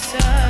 sun.